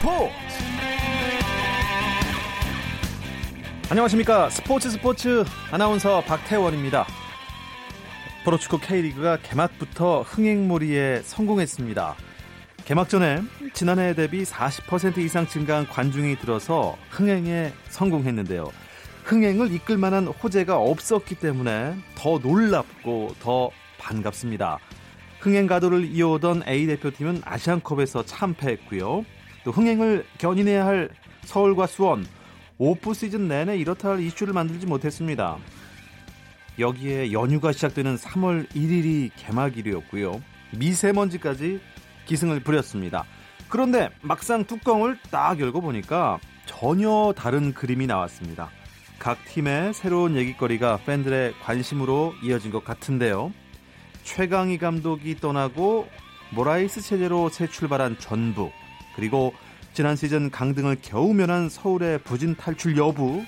스포츠. 안녕하십니까. 스포츠 스포츠. 아나운서 박태원입니다. 프로축구 K리그가 개막부터 흥행몰이에 성공했습니다. 개막 전에 지난해 대비 40% 이상 증가한 관중이 들어서 흥행에 성공했는데요. 흥행을 이끌 만한 호재가 없었기 때문에 더 놀랍고 더 반갑습니다. 흥행 가도를 이어오던 A 대표팀은 아시안컵에서 참패했고요. 또 흥행을 견인해야 할 서울과 수원 오프 시즌 내내 이렇다 할 이슈를 만들지 못했습니다. 여기에 연휴가 시작되는 3월 1일이 개막일이었고요. 미세먼지까지 기승을 부렸습니다. 그런데 막상 뚜껑을 딱 열고 보니까 전혀 다른 그림이 나왔습니다. 각 팀의 새로운 얘기거리가 팬들의 관심으로 이어진 것 같은데요. 최강희 감독이 떠나고 모라이스 체제로 새 출발한 전북 그리고 지난 시즌 강등을 겨우 면한 서울의 부진 탈출 여부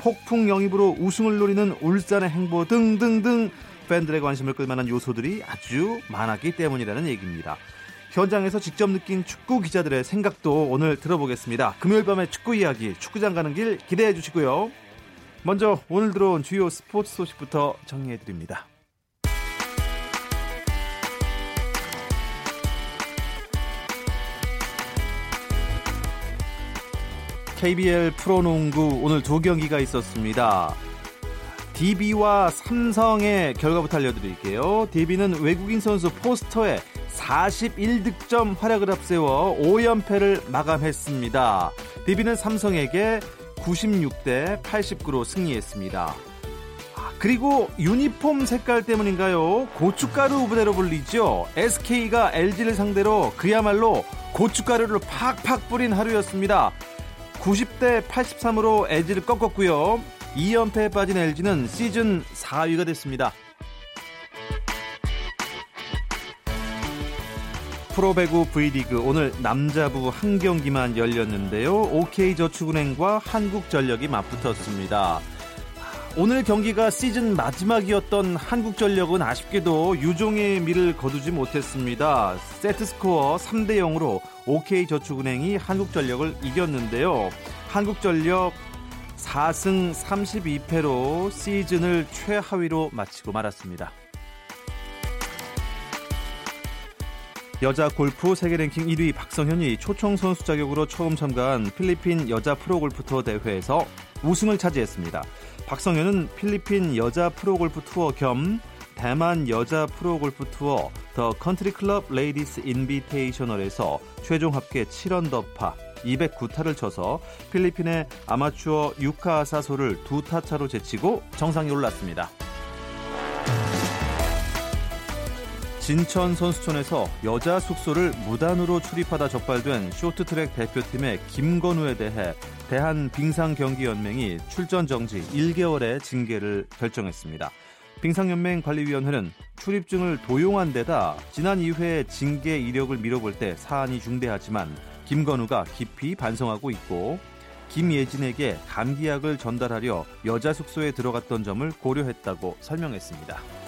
폭풍 영입으로 우승을 노리는 울산의 행보 등등등 팬들의 관심을 끌만한 요소들이 아주 많았기 때문이라는 얘기입니다. 현장에서 직접 느낀 축구 기자들의 생각도 오늘 들어보겠습니다. 금요일 밤의 축구 이야기, 축구장 가는 길 기대해 주시고요. 먼저 오늘 들어온 주요 스포츠 소식부터 정리해 드립니다. KBL 프로농구 오늘 두 경기가 있었습니다. DB와 삼성의 결과부터 알려드릴게요. DB는 외국인 선수 포스터에 41득점 활약을 앞세워 5연패를 마감했습니다. DB는 삼성에게 96대 89로 승리했습니다. 아, 그리고 유니폼 색깔 때문인가요? 고춧가루 부대로 불리죠. SK가 LG를 상대로 그야말로 고춧가루를 팍팍 뿌린 하루였습니다. 90대 83으로 LG를 꺾었고요. 2연패에 빠진 LG는 시즌 4위가 됐습니다. 프로배구 V리그 오늘 남자부 한 경기만 열렸는데요. OK저축은행과 한국전력이 맞붙었습니다. 오늘 경기가 시즌 마지막이었던 한국전력은 아쉽게도 유종의 미를 거두지 못했습니다. 세트스코어 3대 0으로 OK저축은행이 한국전력을 이겼는데요. 한국전력 4승 32패로 시즌을 최하위로 마치고 말았습니다. 여자 골프 세계 랭킹 1위 박성현이 초청 선수 자격으로 처음 참가한 필리핀 여자 프로골프 투어 대회에서 우승을 차지했습니다. 박성현은 필리핀 여자 프로골프 투어 겸 대만 여자 프로골프 투어 더 컨트리 클럽 레이디스 인비테이셔널에서 최종 합계 7언더파 209타를 쳐서 필리핀의 아마추어 유카 아사소를 두 타 차로 제치고 정상에 올랐습니다. 진천 선수촌에서 여자 숙소를 무단으로 출입하다 적발된 쇼트트랙 대표팀의 김건우에 대해 대한빙상경기연맹이 출전 정지 1개월의 징계를 결정했습니다. 빙상연맹 관리위원회는 출입증을 도용한 데다 지난 2회 징계 이력을 미뤄볼 때 사안이 중대하지만 김건우가 깊이 반성하고 있고 김예진에게 감기약을 전달하려 여자 숙소에 들어갔던 점을 고려했다고 설명했습니다.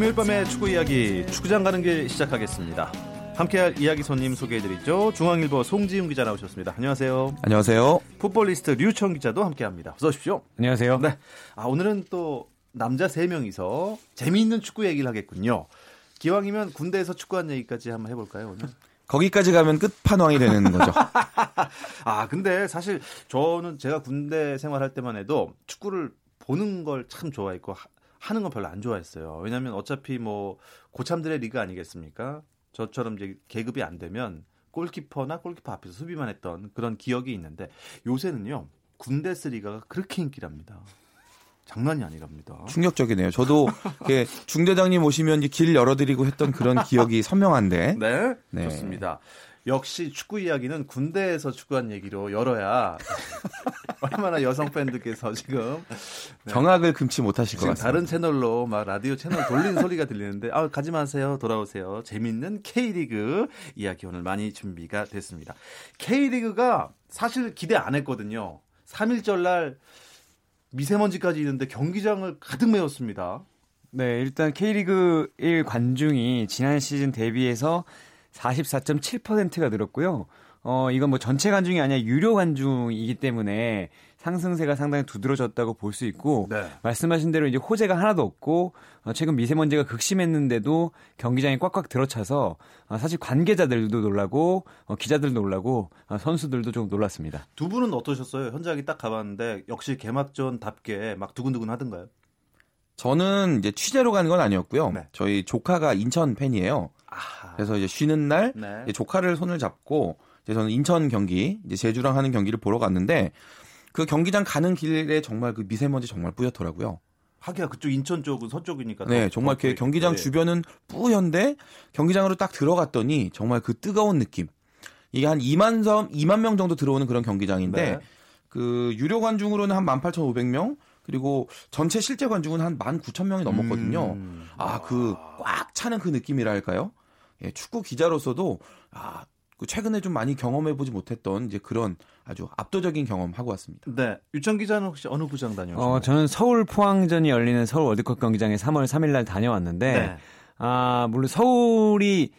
금요일 밤의 축구 이야기 축구장 가는 길 시작하겠습니다. 함께할 이야기 손님 소개해드리죠. 중앙일보 송지훈 기자 나오셨습니다. 안녕하세요. 안녕하세요. 풋볼리스트 류청 기자도 함께합니다. 어서 오십시오. 안녕하세요. 네. 아 오늘은 또 남자 세 명이서 재미있는 축구 얘기를 하겠군요. 기왕이면 군대에서 축구한 얘기까지 한번 해볼까요 오늘? 거기까지 가면 끝판왕이 되는 거죠. 아 근데 사실 저는 제가 군대 생활할 때만 해도 축구를 보는 걸 참 좋아했고 하, 하는 건 별로 안 좋아했어요. 왜냐하면 어차피 뭐 고참들의 리그 아니겠습니까? 저처럼 이제 계급이 안 되면 골키퍼나 골키퍼 앞에서 수비만 했던 그런 기억이 있는데 요새는요 군대 쓰리가가 그렇게 인기랍니다. 장난이 아니랍니다. 충격적이네요. 저도 중대장님 오시면 길 열어드리고 했던 그런 기억이 선명한데. 네, 네. 좋습니다. 역시 축구 이야기는 군대에서 축구한 얘기로 열어야 얼마나 여성 팬들께서 지금 네. 경악을 금치 못하실 것 지금 같습니다. 다른 채널로 막 라디오 채널 돌리는 소리가 들리는데 아 가지 마세요. 돌아오세요. 재밌는 K리그 이야기 오늘 많이 준비가 됐습니다. K리그가 사실 기대 안 했거든요. 3일절 날 미세먼지까지 있는데 경기장을 가득 메웠습니다. 네, 일단 K리그 1 관중이 지난 시즌 대비해서 44.7%가 늘었고요. 어, 이건 뭐 전체 관중이 아니라 유료 관중이기 때문에 상승세가 상당히 두드러졌다고 볼 수 있고 네. 말씀하신 대로 이제 호재가 하나도 없고 어, 최근 미세먼지가 극심했는데도 경기장이 꽉꽉 들어차서 어, 사실 관계자들도 놀라고 어, 기자들도 놀라고 어, 선수들도 좀 놀랐습니다. 두 분은 어떠셨어요 현장에 딱 가봤는데 역시 개막전답게 막 두근두근 하던가요 저는 이제 취재로 가는 건 아니었고요. 네. 저희 조카가 인천 팬이에요. 아, 그래서 이제 쉬는 날 네. 이제 조카를 손을 잡고 이제 저는 인천 경기 이제 제주랑 하는 경기를 보러 갔는데 그 경기장 가는 길에 정말 그 미세먼지 정말 뿌옇더라고요. 하기야 그쪽 인천 쪽은 서쪽이니까 네, 더- 정말 더 이렇게 경기장 네. 주변은 뿌연데 경기장으로 딱 들어갔더니 정말 그 뜨거운 느낌. 이게 한 2만 섬, 2만 명 정도 들어오는 그런 경기장인데 네. 그 유료 관중으로는 한 18,500명 그리고 전체 실제 관중은 한 19,000명이 넘었거든요. 음. 아, 그 꽉 차는 그 느낌이랄까요? 예, 축구 기자로서도 아, 그 최근에 좀 많이 경험해 보지 못했던 이제 그런 아주 압도적인 경험 하고 왔습니다. 네. 유천 기자는 혹시 어느 구장 다녀오셨나요? 어, 저는 서울 포항전이 열리는 서울 월드컵 경기장에 3월 3일 날 다녀왔는데 네. 아, 물론 서울이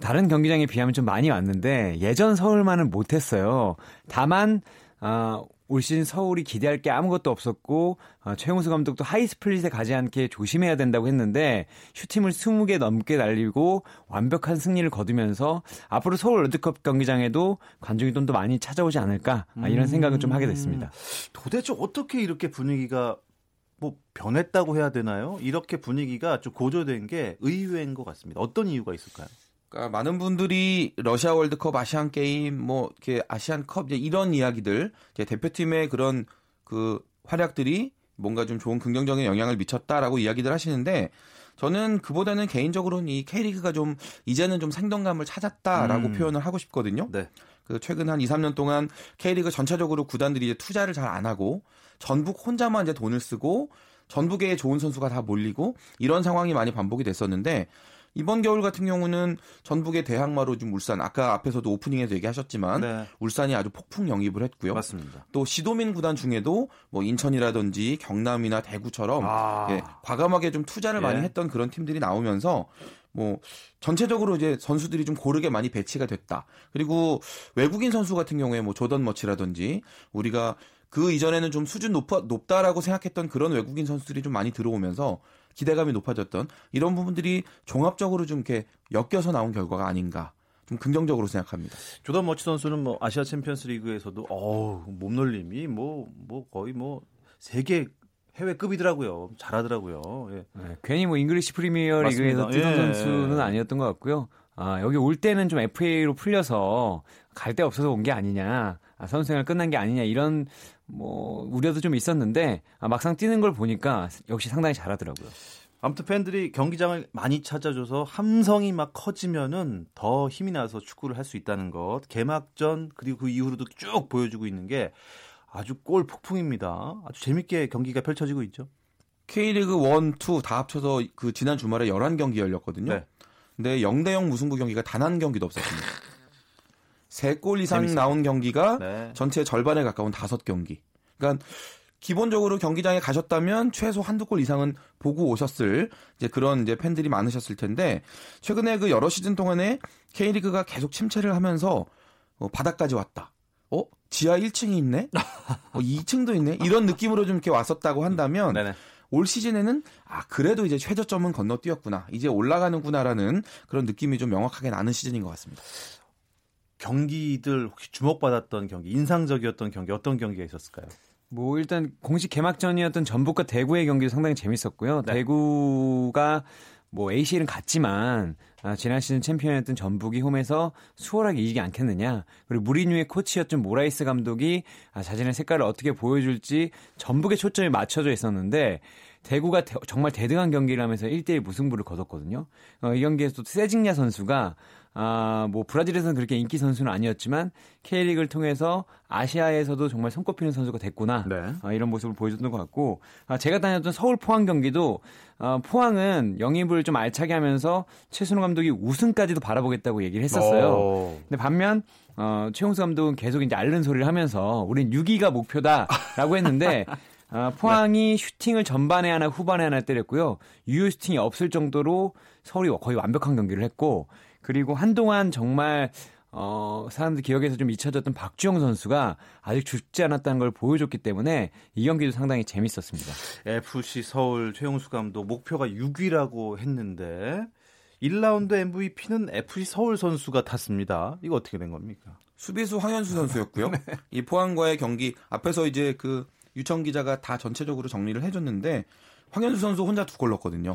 다른 경기장에 비하면 좀 많이 왔는데 예전 서울만은 못했어요. 다만 아, 올 시즌 서울이 기대할 게 아무것도 없었고 아, 최용수 감독도 하이스플릿에 가지 않게 조심해야 된다고 했는데 슈팅을 20개 넘게 날리고 완벽한 승리를 거두면서 앞으로 서울 월드컵 경기장에도 관중이 좀 더 많이 찾아오지 않을까 아, 이런 생각을 좀 하게 됐습니다. 도대체 어떻게 이렇게 분위기가 뭐 변했다고 해야 되나요? 이렇게 분위기가 좀 고조된 게 의외인 것 같습니다. 어떤 이유가 있을까요? 그러니까 많은 분들이 러시아 월드컵, 아시안 게임, 뭐 이렇게 아시안컵 이런 이야기들, 이제 대표팀의 그런 그 활약들이 뭔가 좀 좋은 긍정적인 영향을 미쳤다라고 이야기들 하시는데 저는 그보다는 개인적으로는 이 K리그가 좀 이제는 좀 생동감을 찾았다라고 음. 표현을 하고 싶거든요. 네. 그 최근 한 2, 3년 동안 K리그 전체적으로 구단들이 이제 투자를 잘 안 하고 전북 혼자만 이제 돈을 쓰고 전북에 좋은 선수가 다 몰리고 이런 상황이 많이 반복이 됐었는데 이번 겨울 같은 경우는 전북의 대항마로 좀 울산 아까 앞에서도 오프닝에서 얘기하셨지만 네. 울산이 아주 폭풍 영입을 했고요. 맞습니다. 또 시도민 구단 중에도 뭐 인천이라든지 경남이나 대구처럼 아. 예, 과감하게 좀 투자를 예. 많이 했던 그런 팀들이 나오면서 뭐 전체적으로 이제 선수들이 좀 고르게 많이 배치가 됐다. 그리고 외국인 선수 같은 경우에 뭐 조던 머치라든지 우리가 그 이전에는 좀 수준 높아, 높다라고 생각했던 그런 외국인 선수들이 좀 많이 들어오면서 기대감이 높아졌던 이런 부분들이 종합적으로 좀 이렇게 엮여서 나온 결과가 아닌가. 좀 긍정적으로 생각합니다. 조던 머치 선수는 뭐 아시아 챔피언스 리그에서도 어우, 몸놀림이 뭐뭐 거의 뭐 세계 해외급이더라고요. 잘하더라고요. 예. 네, 괜히 뭐 잉글리시 프리미어. 리그에서 뛰던 예. 선수는 아니었던 것 같고요. 아, 여기 올 때는 좀 FA로 풀려서 갈 데 없어서 온 게 아니냐, 아, 선수생활 끝난 게 아니냐 이런 뭐 우려도 좀 있었는데 아, 막상 뛰는 걸 보니까 역시 상당히 잘하더라고요. 아무튼 팬들이 경기장을 많이 찾아줘서 함성이 막 커지면은 더 힘이 나서 축구를 할 수 있다는 것. 개막전 그리고 그 이후로도 쭉 보여주고 있는 게 아주 골 폭풍입니다. 아주 재밌게 경기가 펼쳐지고 있죠. K리그 1, 2 다 합쳐서 그 지난 주말에 11경기 열렸거든요. 네. 근데 0대0 무승부 경기가 단 한 경기도 없었습니다. 3골 이상 재밌어요. 나온 경기가 네. 전체 절반에 가까운 5경기. 그러니까 기본적으로 경기장에 가셨다면 최소 한두 골 이상은 보고 오셨을 이제 그런 이제 팬들이 많으셨을 텐데 최근에 그 여러 시즌 동안에 K리그가 계속 침체를 하면서 어, 바닥까지 왔다. 어? 지하 1층이 있네? 어, 2층도 있네? 이런 느낌으로 좀 이렇게 왔었다고 한다면 네네. 올 시즌에는 아 그래도 이제 최저점은 건너뛰었구나 이제 올라가는구나라는 그런 느낌이 좀 명확하게 나는 시즌인 것 같습니다. 경기들 혹시 주목받았던 경기, 인상적이었던 경기 어떤 경기가 있었을까요? 뭐 일단 공식 개막전이었던 전북과 대구의 경기도 상당히 재밌었고요. 네. 대구가 뭐 ACL은 갔지만 아, 지난 시즌 챔피언이었던 전북이 홈에서 수월하게 이기지 않겠느냐. 그리고 무리뉴의 코치였던 모라이스 감독이 아, 자신의 색깔을 어떻게 보여줄지 전북의 초점이 맞춰져 있었는데 대구가 대, 정말 대등한 경기를 하면서 1대1 무승부를 거뒀거든요. 어, 이 경기에서 또 세징야 선수가 아, 뭐 브라질에서는 그렇게 인기 선수는 아니었지만 K리그를 통해서 아시아에서도 정말 손꼽히는 선수가 됐구나. 네. 아, 이런 모습을 보여줬던 것 같고 아, 제가 다녔던 서울 포항 경기도 아, 포항은 영입을 좀 알차게 하면서 최순호 감독이 우승까지도 바라보겠다고 얘기를 했었어요. 오. 근데 반면 어, 최용수 감독은 계속 이제 앓는 소리를 하면서 우린 6위가 목표다라고 했는데 아, 포항이 슈팅을 전반에 하나 후반에 하나 때렸고요. 유효 슈팅이 없을 정도로 서울이 거의 완벽한 경기를 했고 그리고 한동안 정말 어, 사람들 기억에서 좀 잊혀졌던 박주영 선수가 아직 죽지 않았다는 걸 보여줬기 때문에 이 경기도 상당히 재밌었습니다. FC 서울 최용수 감독 목표가 6위라고 했는데 1라운드 MVP는 FC 서울 선수가 탔습니다. 이거 어떻게 된 겁니까? 수비수 황현수 선수였고요. 이 포항과의 경기 앞에서 이제 그 유청 기자가 다 전체적으로 정리를 해줬는데 황현수 선수 혼자 두 골 넣었거든요.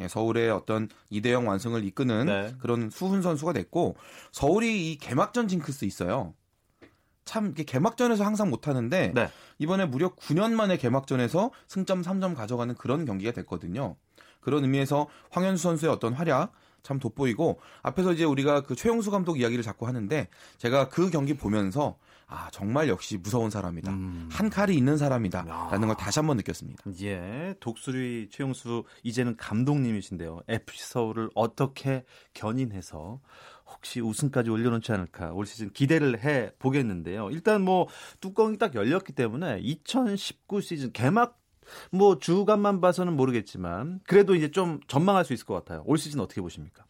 예, 서울의 어떤 2대0 완승을 이끄는 네. 그런 수훈 선수가 됐고 서울이 이 개막전 징크스 있어요. 참 개막전에서 항상 못하는데 네. 이번에 무려 9년 만에 개막전에서 승점 3점 가져가는 그런 경기가 됐거든요. 그런 의미에서 황현수 선수의 어떤 활약 참 돋보이고 앞에서 이제 우리가 그 최용수 감독 이야기를 자꾸 하는데 제가 그 경기 보면서 아 정말 역시 무서운 사람이다 한 칼이 있는 사람이다라는 걸 다시 한번 느꼈습니다. 예, 독수리 최용수 이제는 감독님이신데요. FC 서울을 어떻게 견인해서 혹시 우승까지 올려놓지 않을까 올 시즌 기대를 해 보겠는데요. 일단 뭐 뚜껑이 딱 열렸기 때문에 2019 시즌 개막 뭐 주간만 봐서는 모르겠지만 그래도 이제 좀 전망할 수 있을 것 같아요. 올 시즌 어떻게 보십니까?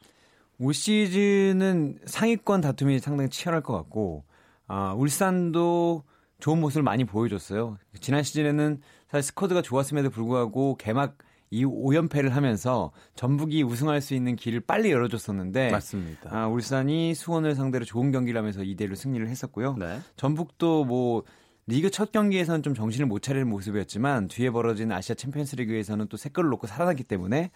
올 시즌은 상위권 다툼이 상당히 치열할 것 같고 아, 울산도 좋은 모습을 많이 보여줬어요. 지난 시즌에는 사실 스쿼드가 좋았음에도 불구하고 개막 이후 5연패를 하면서 전북이 우승할 수 있는 길을 빨리 열어줬었는데 맞습니다. 아, 울산이 수원을 상대로 좋은 경기를 하면서 2대 1로 승리를 했었고요. 네. 전북도 뭐 리그 첫 경기에서는 좀 정신을 못 차리는 모습이었지만 뒤에 벌어진 아시아 챔피언스 리그에서는 또 세 골을 넣고 살아났기 때문에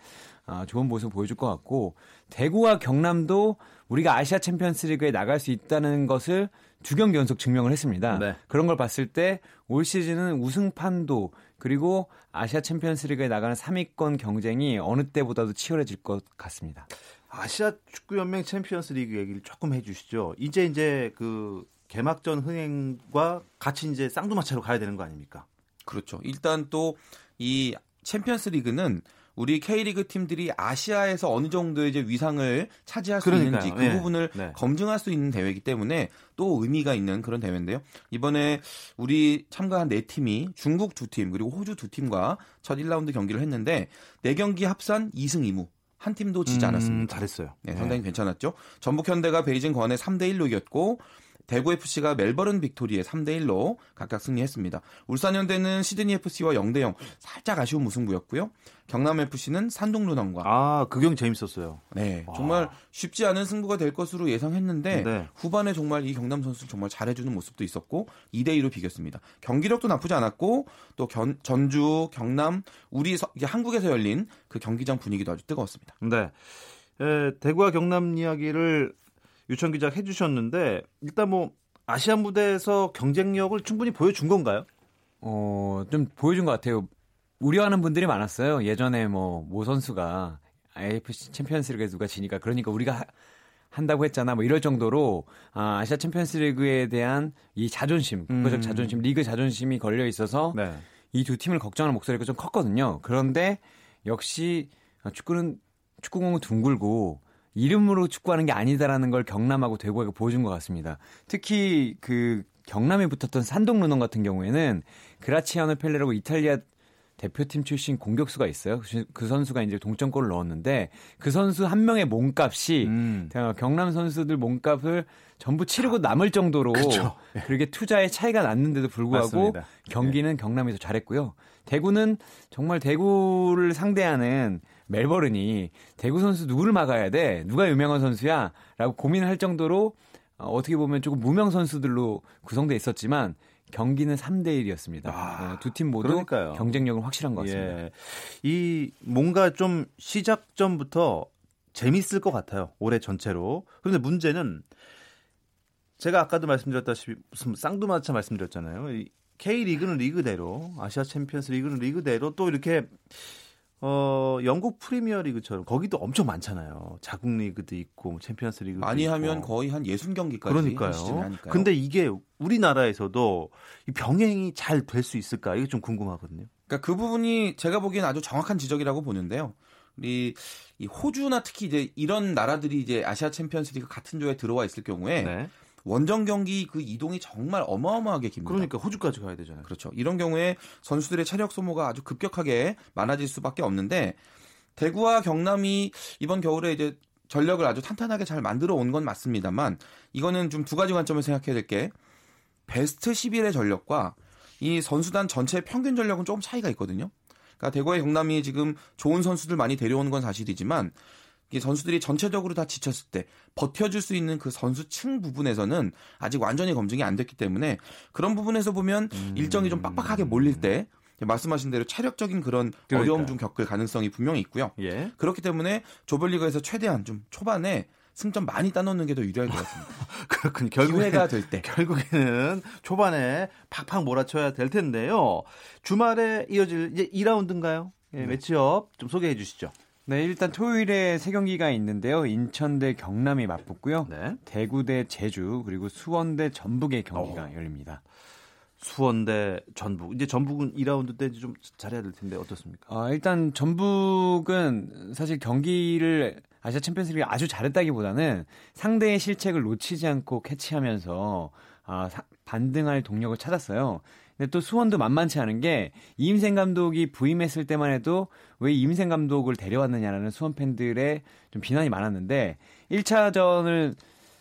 아, 좋은 모습 보여줄 것 같고 대구와 경남도 우리가 아시아 챔피언스 리그에 나갈 수 있다는 것을 두 경기 연속 증명을 했습니다. 네. 그런 걸 봤을 때 올 시즌은 우승판도 그리고 아시아 챔피언스 리그에 나가는 3위권 경쟁이 어느 때보다도 치열해질 것 같습니다. 아시아 축구 연맹 챔피언스 리그 얘기를 조금 해주시죠. 이제 이제 그 개막전 흥행과 같이 이제 쌍두마차로 가야 되는 거 아닙니까? 그렇죠. 일단 또 이 챔피언스 리그는 우리 K리그 팀들이 아시아에서 어느 정도의 이제 위상을 차지할 수 그러니까요. 있는지 그 네. 부분을 네. 검증할 수 있는 대회이기 때문에 또 의미가 있는 그런 대회인데요. 이번에 우리 참가한 네 팀이 중국 두 팀 그리고 호주 두 팀과 첫 1라운드 경기를 했는데 네 경기 합산 2승 2무 한 팀도 지지 음, 않았습니다. 잘했어요. 네, 상당히 괜찮았죠. 전북 현대가 베이징 권에 3대 1로 이겼고 대구 FC가 멜버른 빅토리에 3대 1로 각각 승리했습니다. 울산 현대는 시드니 FC와 0대 0 살짝 아쉬운 무승부였고요. 경남 FC는 산동 루넌과 아, 그 경기 재밌었어요. 네, 정말 쉽지 않은 승부가 될 것으로 예상했는데 네. 후반에 정말 이 경남 선수 정말 잘해 주는 모습도 있었고 2대 2로 비겼습니다. 경기력도 나쁘지 않았고 또 견- 전주, 경남, 우리 서- 한국에서 열린 그 경기장 분위기도 아주 뜨거웠습니다. 네. 에, 대구와 경남 이야기를 유천 기자가 해주셨는데 일단 뭐 아시아 무대에서 경쟁력을 충분히 보여준 건가요? 어, 좀 보여준 것 같아요. 우려하는 분들이 많았어요. 예전에 뭐, 모 선수가 AFC 챔피언스 리그에 누가 지니까 그러니까 우리가 하- 한다고 했잖아. 뭐 이럴 정도로 아, 아시아 챔피언스 리그에 대한 이 자존심, 국가적 음. 자존심, 리그 자존심이 걸려 있어서 네. 이 두 팀을 걱정하는 목소리가 좀 컸거든요. 그런데 역시 축구는 축구공은 둥글고 이름으로 축구하는 게 아니다라는 걸 경남하고 대구가 보여준 것 같습니다. 특히 그 경남에 붙었던 산동 루넌 같은 경우에는 그라치아노 펠레라고 이탈리아 대표팀 출신 공격수가 있어요. 그- 그 선수가 이제 동점골을 넣었는데 그 선수 한 명의 몸값이 음. 어, 경남 선수들 몸값을 전부 치르고 남을 정도로 그쵸. 그렇게 투자의 차이가 났는데도 불구하고 맞습니다. 경기는 경남이 더 잘했고요. 대구는 정말 대구를 상대하는 멜버른이 대구 선수 누구를 막아야 돼? 누가 유명한 선수야? 라고 고민을 할 정도로 어, 어떻게 보면 조금 무명 선수들로 구성돼 있었지만 경기는 3대 1이었습니다. 아, 두팀 모두 그러니까요. 경쟁력은 확실한 것 같습니다. 예. 이 뭔가 좀 시작 전부터 재밌을 것 같아요. 올해 전체로. 그런데 문제는 제가 아까도 말씀드렸다시피 무슨 쌍두마차 말씀드렸잖아요. 이 K리그는 리그대로, 아시아 챔피언스 리그는 리그대로 또 이렇게 어, 영국 프리미어 리그처럼 거기도 엄청 많잖아요. 자국 리그도 있고 챔피언스 리그도 많이. 하면 거의 한 60경기까지 그러니까요. 근데 이게 우리나라에서도 이 병행이 잘 될 수 있을까? 이게 좀 궁금하거든요. 그러니까 그 부분이 제가 보기엔 아주 정확한 지적이라고 보는데요. 우리 이 호주나 특히 이제 이런 나라들이 이제 아시아 챔피언스 리그 같은 조에 들어와 있을 경우에 네. 원정 경기 그 이동이 정말 어마어마하게 깁니다. 그러니까 호주까지 가야 되잖아요. 그렇죠. 이런 경우에 선수들의 체력 소모가 아주 급격하게 많아질 수밖에 없는데 대구와 경남이 이번 겨울에 이제 전력을 아주 탄탄하게 잘 만들어 온 건 맞습니다만 이거는 좀 두 가지 관점을 생각해야 될 게 베스트 11의 전력과 이 선수단 전체 평균 전력은 조금 차이가 있거든요. 그러니까 대구와 경남이 지금 좋은 선수들 많이 데려오는 건 사실이지만 이 선수들이 전체적으로 다 지쳤을 때 버텨줄 수 있는 그 선수층 부분에서는 아직 완전히 검증이 안 됐기 때문에 그런 부분에서 보면 음. 일정이 좀 빡빡하게 몰릴 때 말씀하신 대로 체력적인 그런 그러니까요. 어려움 좀 겪을 가능성이 분명히 있고요. 예. 그렇기 때문에 조별리그에서 최대한 좀 초반에 승점 많이 따놓는 게 더 유리할 것 같습니다. 그렇군요. 결국에 기회가 될 때. 결국에는 초반에 팍팍 몰아쳐야 될 텐데요. 주말에 이어질 이제 2라운드인가요? 예, 매치업 좀 소개해 주시죠. 네, 일단 토요일에 세 경기가 있는데요. 인천 대 경남이 맞붙고요. 네. 대구 대 제주 그리고 수원 대 전북의 경기가 열립니다. 수원 대 전북. 이제 전북은 2라운드 때 좀 잘해야 될 텐데 어떻습니까? 어, 일단 전북은 사실 경기를 아시아 챔피언스리그 아주 잘했다기보다는 상대의 실책을 놓치지 않고 캐치하면서 아, 사- 반등할 동력을 찾았어요. 근데 또 수원도 만만치 않은 게 이임생 감독이 부임했을 때만 해도 왜 이임생 감독을 데려왔느냐라는 수원 팬들의 좀 비난이 많았는데 1차전을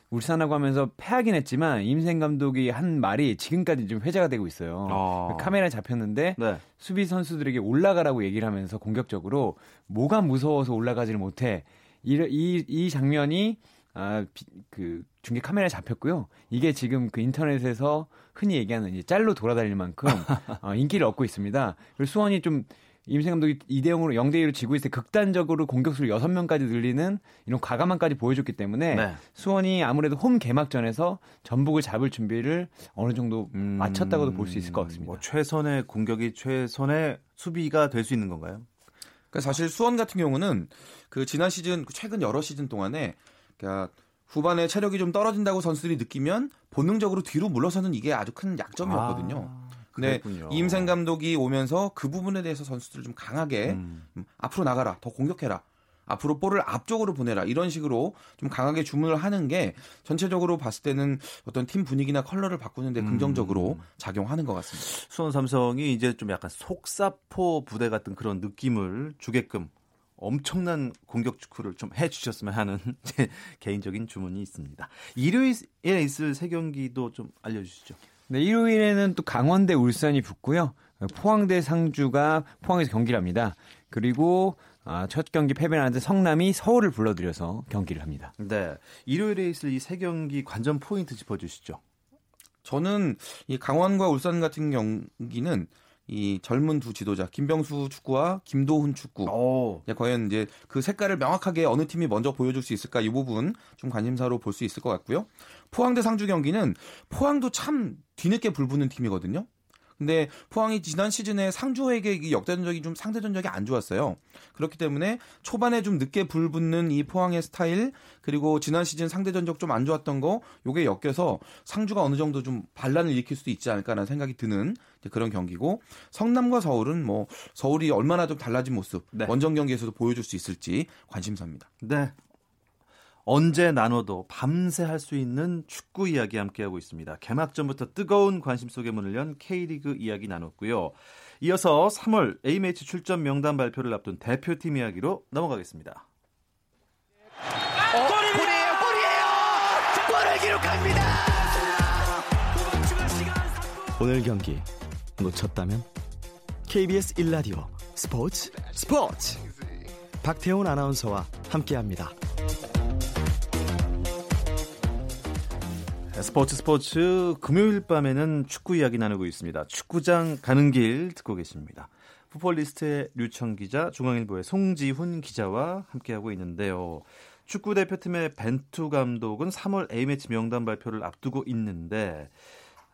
울산하고 하면서 패하긴 했지만 이임생 감독이 한 말이 지금까지 좀 회자가 되고 있어요. 아. 카메라에 잡혔는데 네. 수비 선수들에게 올라가라고 얘기를 하면서 공격적으로 뭐가 무서워서 올라가지를 못해 이, 이, 이 장면이 아, 비- 그 중계 카메라에 잡혔고요. 이게 지금 그 인터넷에서 흔히 얘기하는 이제 짤로 돌아다닐 만큼 어, 인기를 얻고 있습니다. 그리고 수원이 좀 임생 감독이 2대 0으로 0대 2로 지고 있을 때 극단적으로 공격수를 6명까지 늘리는 이런 과감함까지 보여줬기 때문에 네. 수원이 아무래도 홈 개막전에서 전북을 잡을 준비를 어느 정도 음, 마쳤다고도 볼 수 있을 것 같습니다. 뭐 최선의 공격이 최선의 수비가 될 수 있는 건가요? 그러니까 사실 수원 같은 경우는 그 지난 시즌 그 최근 여러 시즌 동안에 그러니까 후반에 체력이 좀 떨어진다고 선수들이 느끼면 본능적으로 뒤로 물러서는 이게 아주 큰 약점이었거든요. 아, 근데 그랬군요. 이임생 감독이 오면서 그 부분에 대해서 선수들을 좀 강하게 음. 음, 앞으로 나가라, 더 공격해라. 앞으로 볼을 앞쪽으로 보내라 이런 식으로 좀 강하게 주문을 하는 게 전체적으로 봤을 때는 어떤 팀 분위기나 컬러를 바꾸는데 음. 긍정적으로 작용하는 것 같습니다. 수원 삼성이 이제 좀 약간 속사포 부대 같은 그런 느낌을 주게끔 엄청난 공격 축구를 좀 해주셨으면 하는 제 개인적인 주문이 있습니다. 일요일에 있을 세 경기도 좀 알려주시죠. 네, 일요일에는 또 강원대 울산이 붙고요. 포항대 상주가 포항에서 경기를 합니다. 그리고 아, 첫 경기 패배를 하는데 성남이 서울을 불러들여서 경기를 합니다. 네, 일요일에 있을 이 세 경기 관전 포인트 짚어주시죠. 저는 이 강원과 울산 같은 경기는 이 젊은 두 지도자 김병수 축구와 김도훈 축구 오, 이제 과연 이제 그 색깔을 명확하게 어느 팀이 먼저 보여줄 수 있을까 이 부분 좀 관심사로 볼 수 있을 것 같고요. 포항 대 상주 경기는 포항도 참 뒤늦게 불붙는 팀이거든요. 근데 포항이 지난 시즌에 상주에게 이 역대 전적이 좀 상대 전적이 안 좋았어요. 그렇기 때문에 초반에 좀 늦게 불붙는 이 포항의 스타일 그리고 지난 시즌 상대 전적 좀 안 좋았던 거 요게 엮여서 상주가 어느 정도 좀 반란을 일으킬 수도 있지 않을까라는 생각이 드는 그런 경기고 성남과 서울은 뭐 서울이 얼마나 좀 달라진 모습 네. 원정 경기에서도 보여줄 수 있을지 관심사입니다. 네. 언제 나눠도 밤새 할 수 있는 축구 이야기 함께하고 있습니다. 개막전부터 뜨거운 관심 속의 문을 연 K리그 이야기 나눴고요. 이어서 3월 A매치 출전 명단 발표를 앞둔 대표팀 이야기로 넘어가겠습니다. 골이에요, 골이에요! 골을 기록합니다! 오늘 경기 놓쳤다면 KBS 1라디오 스포츠 스포츠 박태훈 아나운서와 함께합니다. 스포츠 스포츠 금요일 밤에는 축구 이야기 나누고 있습니다. 축구장 가는 길 듣고 계십니다. 풋볼리스트의 류청 기자, 중앙일보의 송지훈 기자와 함께하고 있는데요. 축구 대표팀의 벤투 감독은 3월 A매치 명단 발표를 앞두고 있는데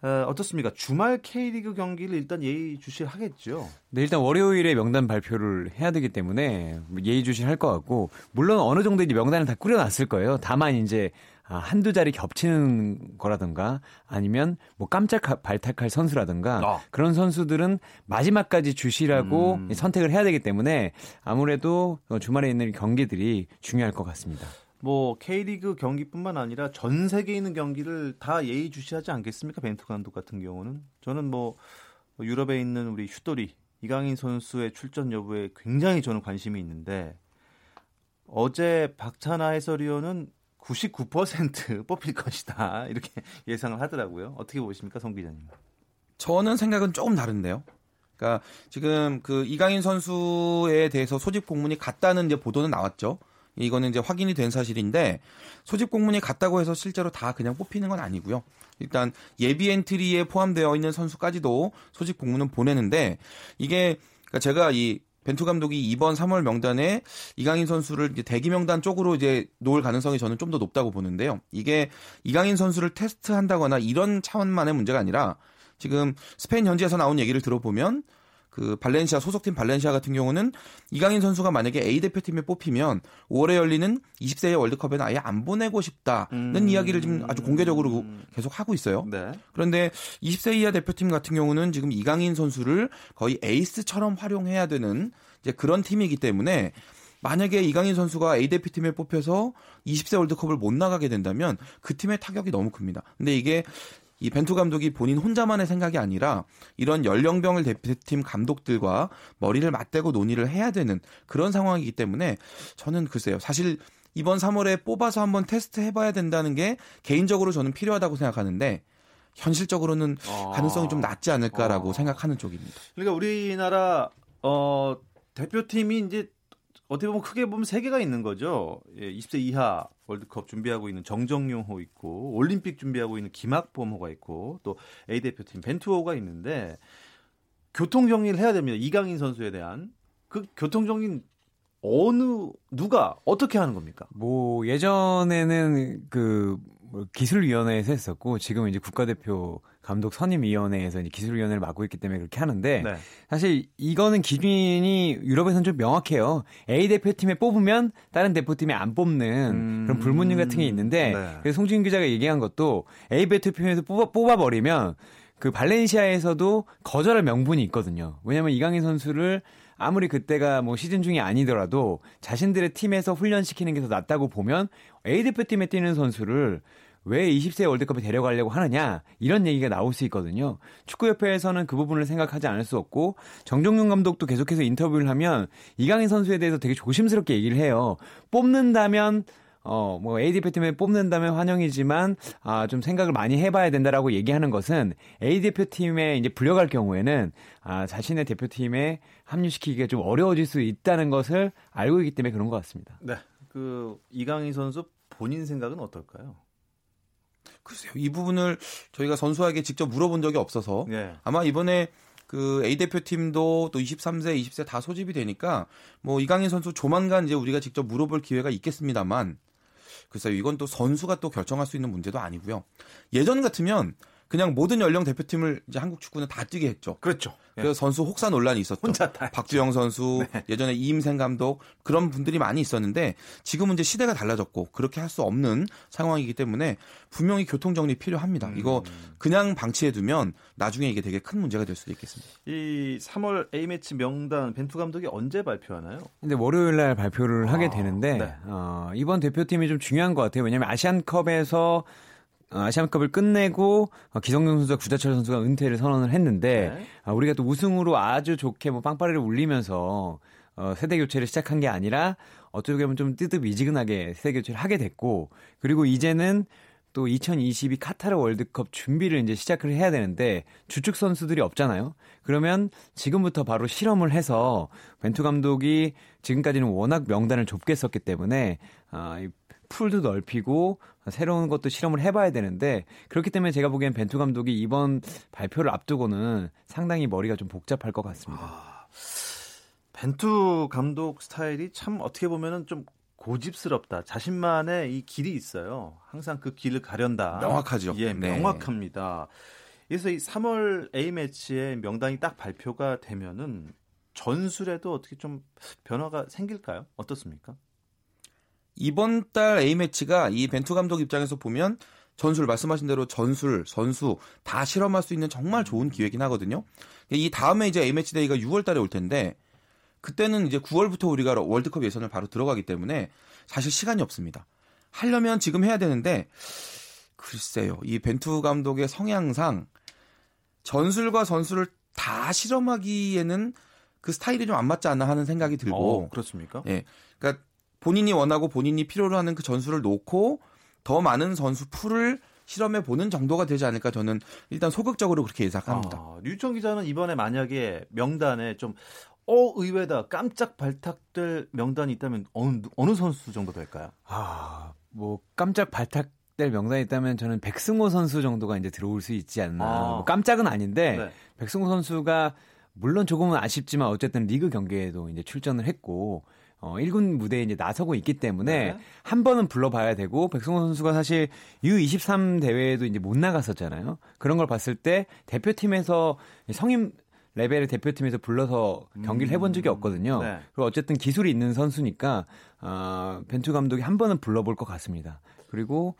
어, 어떻습니까? 주말 K리그 경기를 일단 예의주시하겠죠. 네, 일단 월요일에 명단 발표를 해야 되기 때문에 예의주시할 것 같고 물론 어느 정도 이제 명단을 다 꾸려놨을 거예요. 다만 이제 아, 한두 자리 겹치는 거라든가 아니면 뭐 깜짝 발탁할 선수라든가 아. 그런 선수들은 마지막까지 주시라고 음. 선택을 해야 되기 때문에 아무래도 주말에 있는 경기들이 중요할 것 같습니다. 뭐 K리그 경기뿐만 아니라 전 세계에 있는 경기를 다 예의주시하지 않겠습니까? 벤투 감독 같은 경우는 저는 뭐 유럽에 있는 우리 슈돌이 이강인 선수의 출전 여부에 굉장히 저는 관심이 있는데 어제 박찬하 해설위원은 99% 뽑힐 것이다 이렇게 예상을 하더라고요. 어떻게 보십니까, 송 기자님? 저는 생각은 조금 다른데요. 그러니까 지금 그 이강인 선수에 대해서 소집 공문이 갔다는 이제 보도는 나왔죠. 이거는 이제 확인이 된 사실인데 소집 공문이 갔다고 해서 실제로 다 그냥 뽑히는 건 아니고요. 일단 예비 엔트리에 포함되어 있는 선수까지도 소집 공문은 보내는데 이게 그러니까 제가 이 벤투 감독이 이번 3월 명단에 이강인 선수를 대기 명단 쪽으로 이제 놓을 가능성이 저는 좀 더 높다고 보는데요. 이게 이강인 선수를 테스트한다거나 이런 차원만의 문제가 아니라 지금 스페인 현지에서 나온 얘기를 들어보면 그 발렌시아 소속팀 발렌시아 같은 경우는 이강인 선수가 만약에 A 대표팀에 뽑히면 5월에 열리는 20세의 월드컵에는 아예 안 보내고 싶다는 음. 이야기를 지금 아주 공개적으로 계속 하고 있어요. 네. 그런데 20세 이하 대표팀 같은 경우는 지금 이강인 선수를 거의 에이스처럼 활용해야 되는 이제 그런 팀이기 때문에 만약에 이강인 선수가 A 대표팀에 뽑혀서 20세 월드컵을 못 나가게 된다면 그 팀의 타격이 너무 큽니다. 근데 이게 이 벤투 감독이 본인 혼자만의 생각이 아니라 이런 연령병을 대표팀 감독들과 머리를 맞대고 논의를 해야 되는 그런 상황이기 때문에 저는 글쎄요. 사실 이번 3월에 뽑아서 한번 테스트 해봐야 된다는 게 개인적으로 저는 필요하다고 생각하는데 현실적으로는 아. 가능성이 좀 낮지 않을까라고 어. 생각하는 쪽입니다. 그러니까 우리나라 어 대표팀이 이제 어떻게 보면 크게 보면 세 개가 있는 거죠. 예, 20세 이하 월드컵 준비하고 있는 정정용호 있고 올림픽 준비하고 있는 김학범호가 있고 또 A 대표팀 벤투호가 있는데 교통 정리를 해야 됩니다. 이강인 선수에 대한 그 교통 정리 어느 누가 어떻게 하는 겁니까? 뭐 예전에는 그뭐 기술위원회에서 했었고 지금은 이제 국가대표 감독 선임위원회에서 이제 기술위원회를 맡고 있기 때문에 그렇게 하는데 네. 사실 이거는 기준이 유럽에서는 좀 명확해요. A 대표팀에 뽑으면 다른 대표팀에 안 뽑는 음. 그런 불문율 같은 게 있는데 네. 그래서 송진 기자가 얘기한 것도 A 대표팀에서 뽑아, 뽑아버리면 그 발렌시아에서도 거절할 명분이 있거든요. 왜냐하면 이강인 선수를 아무리 그때가 뭐 시즌 중이 아니더라도 자신들의 팀에서 훈련시키는 게 더 낫다고 보면 A 대표팀에 뛰는 선수를 왜 20세 월드컵에 데려가려고 하느냐 이런 얘기가 나올 수 있거든요. 축구협회에서는 그 부분을 생각하지 않을 수 없고 정종윤 감독도 계속해서 인터뷰를 하면 이강인 선수에 대해서 되게 조심스럽게 얘기를 해요. 뽑는다면 어, 뭐, A 대표팀에 뽑는다면 환영이지만, 아, 좀 생각을 많이 해봐야 된다라고 얘기하는 것은 A 대표팀에 이제 불려갈 경우에는, 아, 자신의 대표팀에 합류시키기가 좀 어려워질 수 있다는 것을 알고 있기 때문에 그런 것 같습니다. 네. 그 이강인 선수 본인 생각은 어떨까요? 글쎄요. 이 부분을 저희가 선수에게 직접 물어본 적이 없어서 예. 아마 이번에 그 A 대표팀도 또 23세, 20세 다 소집이 되니까 뭐 이강인 선수 조만간 이제 우리가 직접 물어볼 기회가 있겠습니다만 글쎄요. 이건 또 선수가 또 결정할 수 있는 문제도 아니고요. 예전 같으면 그냥 모든 연령 대표팀을 이제 한국 축구는 다 뛰게 했죠. 그렇죠. 그래서 선수 혹사 논란이 있었죠. 혼자 다 박주영 선수, 네. 예전에 이임생 감독 그런 분들이 많이 있었는데 지금은 이제 시대가 달라졌고 그렇게 할 수 없는 상황이기 때문에 분명히 교통 정리 필요합니다. 음. 이거 그냥 방치해 두면 나중에 이게 되게 큰 문제가 될 수도 있겠습니다. 이 3월 A매치 명단 벤투 감독이 언제 발표하나요? 근데 월요일 날 발표를 하게 아, 되는데, 네. 어, 이번 대표팀이 좀 중요한 것 같아요. 왜냐면 아시안컵에서 어, 아시안컵을 끝내고 어, 기성용 선수와 구자철 선수가 은퇴를 선언을 했는데 네. 아, 우리가 또 우승으로 아주 좋게 뭐 빵빠레를 울리면서 어, 세대 교체를 시작한 게 아니라 어떻게 보면 좀 뜨뜻미지근하게 세대 교체를 하게 됐고 그리고 이제는 또 2022 카타르 월드컵 준비를 이제 시작을 해야 되는데 주축 선수들이 없잖아요. 그러면 지금부터 바로 실험을 해서 벤투 감독이 지금까지는 워낙 명단을 좁게 썼기 때문에 아, 이 풀도 넓히고 새로운 것도 실험을 해봐야 되는데 그렇기 때문에 제가 보기엔 벤투 감독이 이번 발표를 앞두고는 상당히 머리가 좀 복잡할 것 같습니다. 아, 벤투 감독 스타일이 참 어떻게 보면은 좀 고집스럽다. 자신만의 이 길이 있어요. 항상 그 길을 가련다. 명확하죠. 예, 네. 명확합니다. 그래서 이 3월 A 매치의 명단이 딱 발표가 되면은 전술에도 어떻게 좀 변화가 생길까요? 어떻습니까? 이번 달 A 매치가 이 벤투 감독 입장에서 보면 전술 말씀하신 대로 전술, 선수 다 실험할 수 있는 정말 좋은 기회긴 하거든요. 이 다음에 이제 A 매치 데이가 6월 달에 올 텐데 그때는 이제 9월부터 우리가 월드컵 예선을 바로 들어가기 때문에 사실 시간이 없습니다. 하려면 지금 해야 되는데 글쎄요. 이 벤투 감독의 성향상 전술과 선수를 다 실험하기에는 그 스타일이 좀 안 맞지 않나 하는 생각이 들고 어, 그렇습니까? 예. 그러니까 본인이 원하고 본인이 필요로 하는 그 전술을 놓고 더 많은 선수 풀을 실험해 보는 정도가 되지 않을까 저는 일단 소극적으로 그렇게 예상합니다. 아, 류청 기자는 이번에 만약에 명단에 좀 어, 의외다. 깜짝 발탁될 명단이 있다면 어느, 어느 선수 정도 될까요? 아, 뭐 깜짝 발탁 될 명단이 있다면 저는 백승호 선수 정도가 이제 들어올 수 있지 않나. 아. 뭐 깜짝은 아닌데 네. 백승호 선수가 물론 조금은 아쉽지만 어쨌든 리그 경기에도 이제 출전을 했고 어 1군 무대에 이제 나서고 있기 때문에 네. 한 번은 불러봐야 되고 백승호 선수가 사실 U23 대회에도 이제 못 나갔었잖아요. 그런 걸 봤을 때 대표팀에서 성인 레벨의 대표팀에서 불러서 경기를 해본 적이 없거든요. 네. 그리고 어쨌든 기술이 있는 선수니까 아, 벤투 감독이 한 번은 불러볼 것 같습니다. 그리고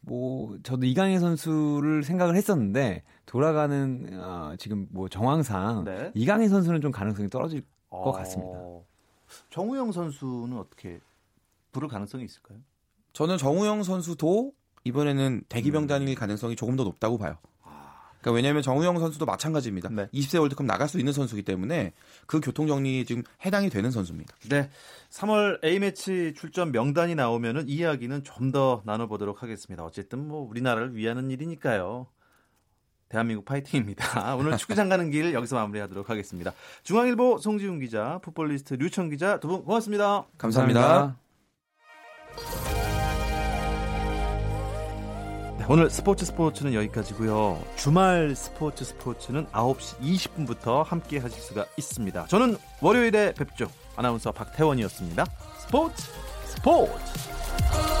뭐 저도 이강인 선수를 생각을 했었는데 돌아가는 어, 지금 뭐 정황상 네. 이강인 선수는 좀 가능성이 떨어질 것 같습니다. 어, 정우영 선수는 어떻게 부를 가능성이 있을까요? 저는 정우영 선수도 이번에는 대기 병단일 가능성이 조금 더 높다고 봐요. 그러니까 왜냐하면 정우영 선수도 마찬가지입니다. 네. 20세 월드컵 나갈 수 있는 선수이기 때문에 그 교통 정리에 지금 해당이 되는 선수입니다. 네. 3월 A매치 출전 명단이 나오면은 이 이야기는 좀 더 나눠보도록 하겠습니다. 어쨌든 뭐 우리나라를 위하는 일이니까요. 대한민국 파이팅입니다. 오늘 축구장 가는 길 여기서 마무리하도록 하겠습니다. 중앙일보 송지훈 기자, 풋볼리스트 류청 기자 두 분 고맙습니다. 감사합니다. 네, 오늘 스포츠 스포츠는 여기까지고요. 주말 스포츠 스포츠는 9시 20분부터 함께 하실 수가 있습니다. 저는 월요일에 뵙죠. 아나운서 박태원이었습니다. 스포츠 스포츠.